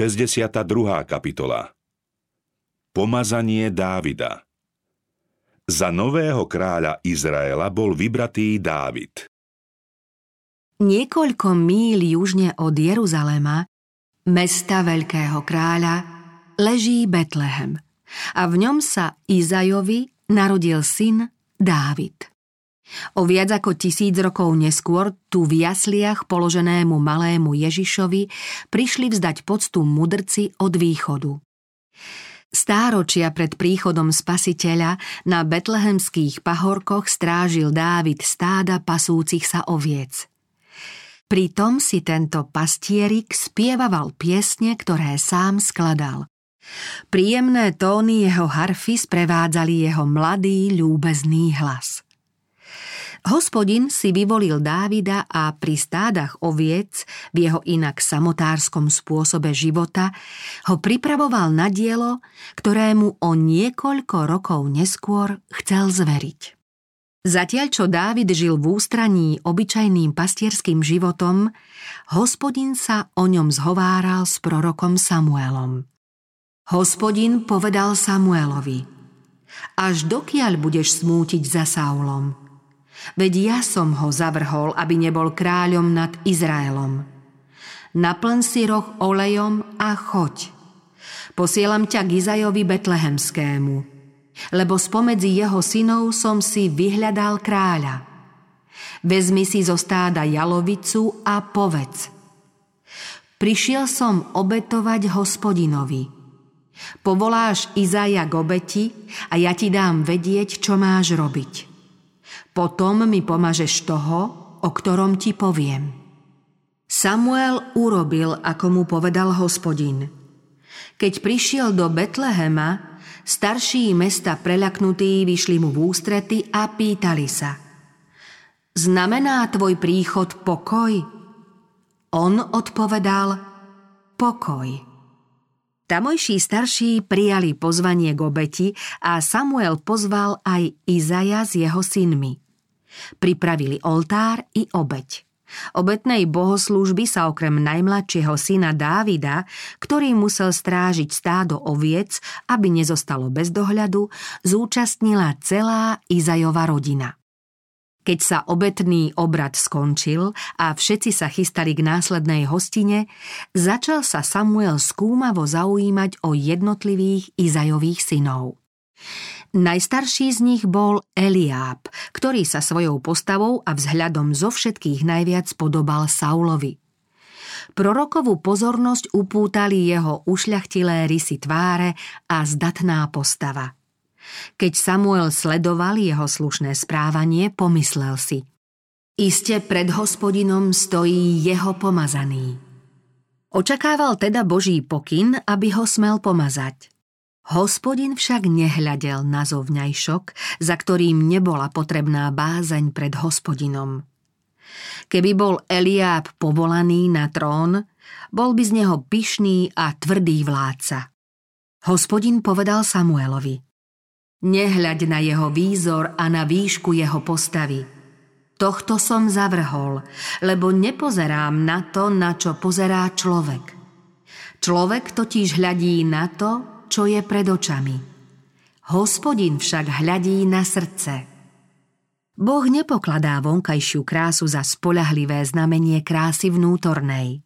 62. kapitola Pomazanie Dávida Za nového kráľa Izraela bol vybratý Dávid. Niekoľko míl južne od Jeruzalema, mesta veľkého kráľa, leží Betlehem a v ňom sa Izajovi narodil syn Dávid. O viac ako tisíc rokov neskôr tu v jasliach položenému malému Ježišovi prišli vzdať poctu mudrci od východu. Stáročia pred príchodom spasiteľa na betlehemských pahorkoch strážil Dávid stáda pasúcich sa oviec. Pritom si tento pastierik spievaval piesne, ktoré sám skladal. Príjemné tóny jeho harfy sprevádzali jeho mladý, ľúbezný hlas – Hospodin si vyvolil Dávida a pri stádach oviec v jeho inak samotárskom spôsobe života ho pripravoval na dielo, ktorému o niekoľko rokov neskôr chcel zveriť. Zatiaľ, čo Dávid žil v ústraní obyčajným pastierským životom, hospodin sa o ňom zhováral s prorokom Samuelom. Hospodin povedal Samuelovi, až dokiaľ budeš smútiť za Saulom – Veď ja som ho zavrhol, aby nebol kráľom nad Izraelom. Naplň si roh olejom a choď. Posielam ťa k Izajovi Betlehemskému, lebo spomedzi jeho synov som si vyhľadal kráľa. Vezmi si zo stáda jalovicu a povedz. Prišiel som obetovať hospodinovi. Povoláš Izaja k obeti a ja ti dám vedieť, čo máš robiť. Potom mi pomažeš toho, o ktorom ti poviem. Samuel urobil, ako mu povedal hospodin. Keď prišiel do Betlehema, starší mesta preľaknutí vyšli mu v ústrety a pýtali sa. Znamená tvoj príchod pokoj? On odpovedal, pokoj. Tamojší starší prijali pozvanie k obeti a Samuel pozval aj Izaja s jeho synmi. Pripravili oltár i obeď. Obetnej bohoslúžby sa okrem najmladšieho syna Dávida, ktorý musel strážiť stádo oviec, aby nezostalo bez dohľadu, zúčastnila celá Izajova rodina. Keď sa obetný obrad skončil a všetci sa chystali k následnej hostine, začal sa Samuel skúmavo zaujímať o jednotlivých Izajových synov. Najstarší z nich bol Eliáb, ktorý sa svojou postavou a vzhľadom zo všetkých najviac podobal Saulovi. Prorokovú pozornosť upútali jeho ušľachtilé rysy tváre a zdatná postava. Keď Samuel sledoval jeho slušné správanie, pomyslel si. Iste pred hospodinom stojí jeho pomazaný. Očakával teda Boží pokyn, aby ho smel pomazať. Hospodin však nehľadel na zovňajšok, za ktorým nebola potrebná bázeň pred hospodinom. Keby bol Eliáb povolaný na trón, bol by z neho pyšný a tvrdý vládca. Hospodin povedal Samuelovi Nehľaď na jeho výzor a na výšku jeho postavy. Tohto som zavrhol, lebo nepozerám na to, na čo pozerá človek. Človek totiž hľadí na to, čo je pred očami. Hospodin však hľadí na srdce. Boh nepokladá vonkajšiu krásu za spolahlivé znamenie krásy vnútornej.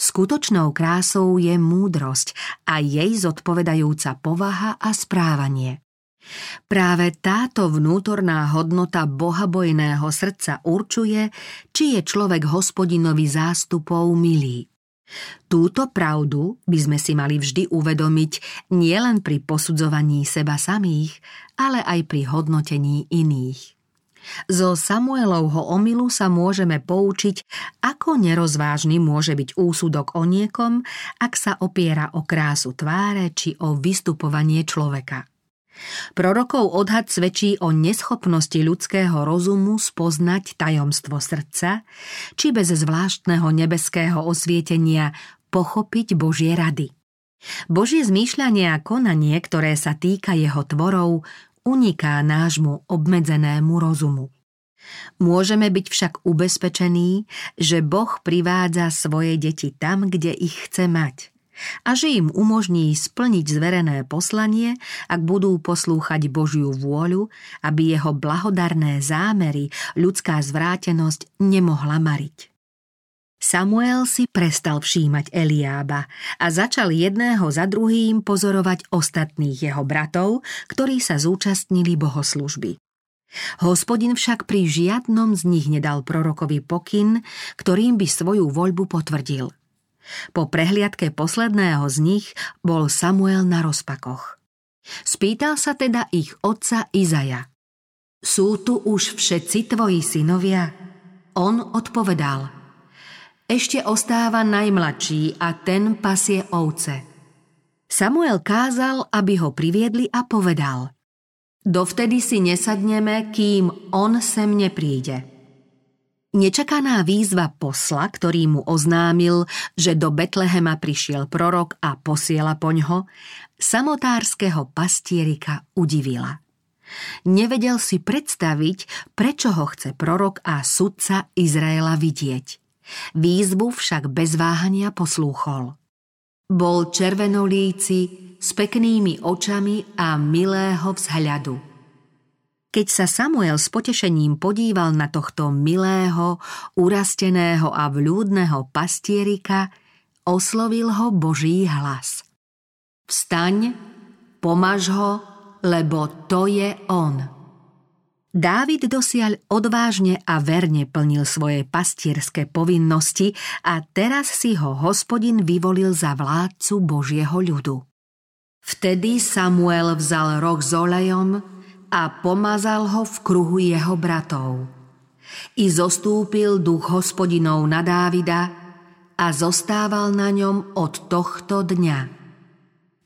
Skutočnou krásou je múdrosť a jej zodpovedajúca povaha a správanie. Práve táto vnútorná hodnota bohabojného srdca určuje, či je človek hospodinovi zástupov milý. Túto pravdu by sme si mali vždy uvedomiť nielen pri posudzovaní seba samých, ale aj pri hodnotení iných. Zo Samuelovho omilu sa môžeme poučiť, ako nerozvážny môže byť úsudok o niekom, ak sa opiera o krásu tváre či o vystupovanie človeka. Prorokov odhad svedčí o neschopnosti ľudského rozumu spoznať tajomstvo srdca, či bez zvláštneho nebeského osvietenia pochopiť Božie rady. Božie zmýšľanie a konanie, ktoré sa týka jeho tvorov, uniká nášmu obmedzenému rozumu. Môžeme byť však ubezpečení, že Boh privádza svoje deti tam, kde ich chce mať a že im umožní splniť zverené poslanie, ak budú poslúchať Božiu vôľu, aby jeho blahodarné zámery, ľudská zvrátenosť nemohla mariť. Samuel si prestal všímať Eliába a začal jedného za druhým pozorovať ostatných jeho bratov, ktorí sa zúčastnili bohoslužby. Hospodin však pri žiadnom z nich nedal prorokovi pokyn, ktorým by svoju voľbu potvrdil. Po prehliadke posledného z nich bol Samuel na rozpakoch. Spýtal sa teda ich otca Izaja. Sú tu už všetci tvoji synovia? On odpovedal. Ešte ostáva najmladší a ten pasie ovce. Samuel kázal, aby ho priviedli a povedal – Dovtedy si nesadneme, kým on sem nepríde. Nečakaná výzva posla, ktorý mu oznámil, že do Betlehema prišiel prorok a posiela poňho, samotárskeho pastierika udivila. Nevedel si predstaviť, prečo ho chce prorok a sudca Izraela vidieť. Výzvu však bez váhania poslúchol. Bol červenolíci, s peknými očami a milého vzhľadu. Keď sa Samuel s potešením podíval na tohto milého, urasteného a vľúdneho pastierika, oslovil ho Boží hlas. Vstaň, pomaž ho, lebo to je on. Dávid dosiaľ odvážne a verne plnil svoje pastierské povinnosti a teraz si ho hospodin vyvolil za vládcu Božieho ľudu. Vtedy Samuel vzal roh s olejom a pomazal ho v kruhu jeho bratov. I zostúpil duch hospodinov na Dávida a zostával na ňom od tohto dňa.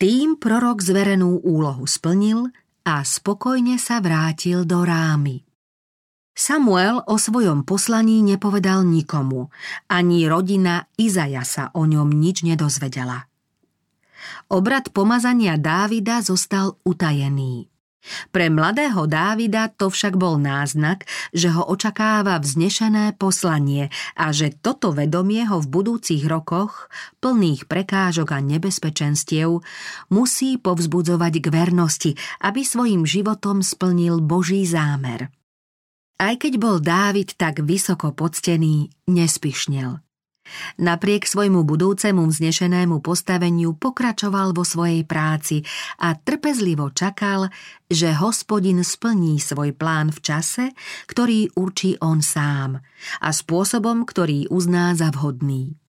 Tým prorok zverenú úlohu splnil a spokojne sa vrátil do rámy. Samuel o svojom poslaní nepovedal nikomu, ani rodina Izaja sa o ňom nič nedozvedela. Obrad pomazania Dávida zostal utajený. Pre mladého Dávida to však bol náznak, že ho očakáva vznešené poslanie a že toto vedomie ho v budúcich rokoch, plných prekážok a nebezpečenstiev, musí povzbudzovať k vernosti, aby svojim životom splnil Boží zámer. Aj keď bol Dávid tak vysoko poctený, nespišnel. Napriek svojmu budúcemu vznešenému postaveniu pokračoval vo svojej práci a trpezlivo čakal, že hospodin splní svoj plán v čase, ktorý určí on sám a spôsobom, ktorý uzná za vhodný.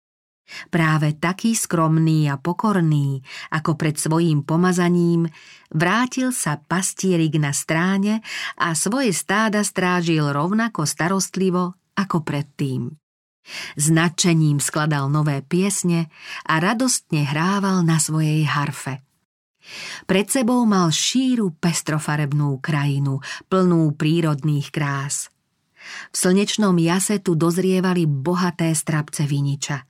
Práve taký skromný a pokorný, ako pred svojím pomazaním, vrátil sa pastierik na stráne a svoje stáda strážil rovnako starostlivo ako predtým. S nadšením skladal nové piesne a radostne hrával na svojej harfe. Pred sebou mal šíru pestrofarebnú krajinu, plnú prírodných krás. V slnečnom jase tu dozrievali bohaté strapce viniča.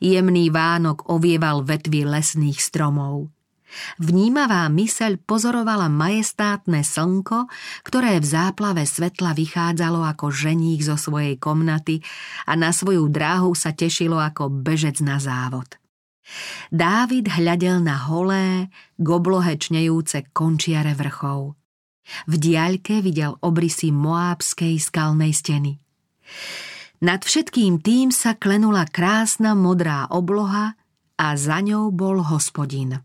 Jemný vánok ovieval vetvy lesných stromov. Vnímavá myseľ pozorovala majestátne slnko, ktoré v záplave svetla vychádzalo ako ženík zo svojej komnaty a na svoju dráhu sa tešilo ako bežec na závod. Dávid hľadel na holé, goblohe čnejúce končiare vrchov. V diaľke videl obrysy moábskej skalnej steny. Nad všetkým tým sa klenula krásna modrá obloha a za ňou bol hospodin.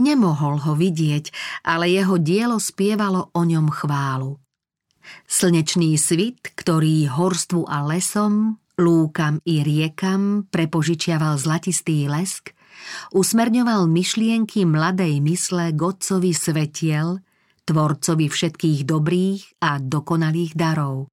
Nemohol ho vidieť, ale jeho dielo spievalo o ňom chválu. Slnečný svit, ktorý horstvu a lesom, lúkam i riekam prepožičiaval zlatistý lesk, usmerňoval myšlienky mladej mysle Godcovi svetiel, tvorcovi všetkých dobrých a dokonalých darov.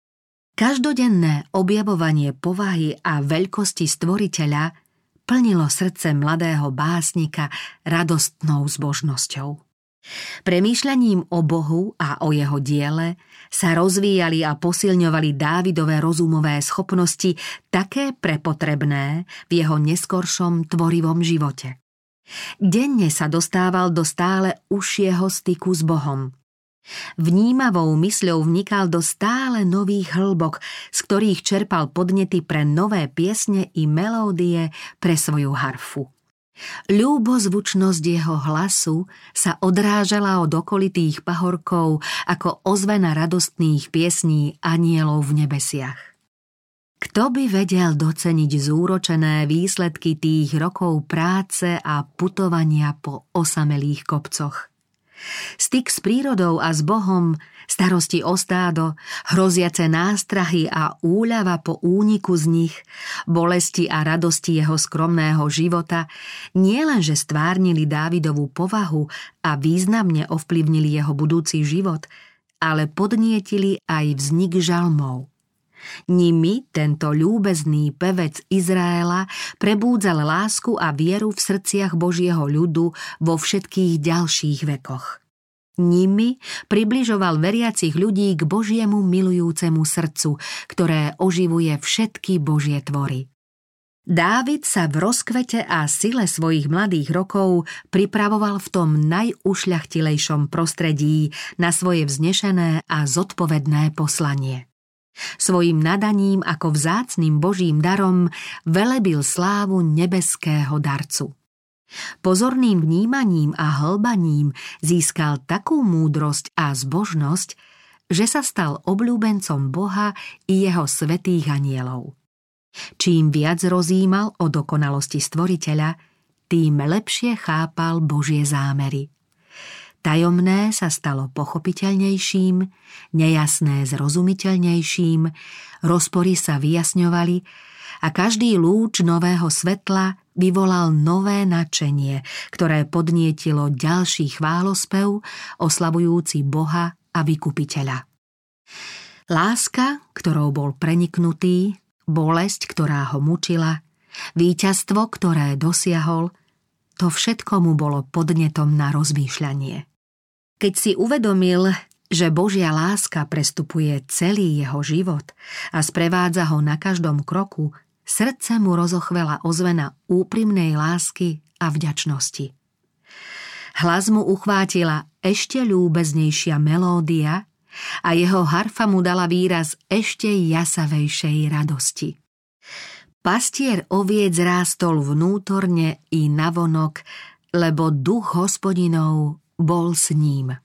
Každodenné objavovanie povahy a veľkosti stvoriteľa plnilo srdce mladého básnika radostnou zbožnosťou. Premýšľaním o Bohu a o jeho diele sa rozvíjali a posilňovali Dávidové rozumové schopnosti také prepotrebné v jeho neskoršom tvorivom živote. Denne sa dostával do stále užšieho styku s Bohom – Vnímavou mysľou vnikal do stále nových hĺbok, z ktorých čerpal podnety pre nové piesne i melódie pre svoju harfu. Ľúbozvučnosť jeho hlasu sa odrážala od okolitých pahorkov ako ozvena radostných piesní anielov v nebesiach. Kto by vedel doceniť zúročené výsledky tých rokov práce a putovania po osamelých kopcoch? Styk s prírodou a s Bohom, starosti o stádo, hroziace nástrahy a úľava po úniku z nich, bolesti a radosti jeho skromného života, nielenže stvárnili Dávidovú povahu a významne ovplyvnili jeho budúci život, ale podnietili aj vznik žalmov. Nimi tento ľúbezný pevec Izraela prebúdzal lásku a vieru v srdciach Božieho ľudu vo všetkých ďalších vekoch. Nimi približoval veriacich ľudí k Božiemu milujúcemu srdcu, ktoré oživuje všetky Božie tvory. Dávid sa v rozkvete a sile svojich mladých rokov pripravoval v tom najušľachtilejšom prostredí na svoje vznešené a zodpovedné poslanie. Svojim nadaním ako vzácným božím darom velebil slávu nebeského darcu. Pozorným vnímaním a hlbaním získal takú múdrosť a zbožnosť, že sa stal obľúbencom Boha i jeho svetých anielov. Čím viac rozímal o dokonalosti stvoriteľa, tým lepšie chápal Božie zámery. Tajomné sa stalo pochopiteľnejším, nejasné zrozumiteľnejším, rozpory sa vyjasňovali a každý lúč nového svetla vyvolal nové nadšenie, ktoré podnietilo ďalší chválospev oslavujúci Boha a vykupiteľa. Láska, ktorou bol preniknutý, bolesť, ktorá ho mučila, víťazstvo, ktoré dosiahol, to všetko mu bolo podnetom na rozmýšľanie. Keď si uvedomil, že Božia láska prestupuje celý jeho život a sprevádza ho na každom kroku, srdce mu rozochvela ozvena úprimnej lásky a vďačnosti. Hlas mu uchvátila ešte ľúbeznejšia melódia a jeho harfa mu dala výraz ešte jasavejšej radosti. Pastier oviec rástol vnútorne i navonok, lebo duch hospodinov bol s ním.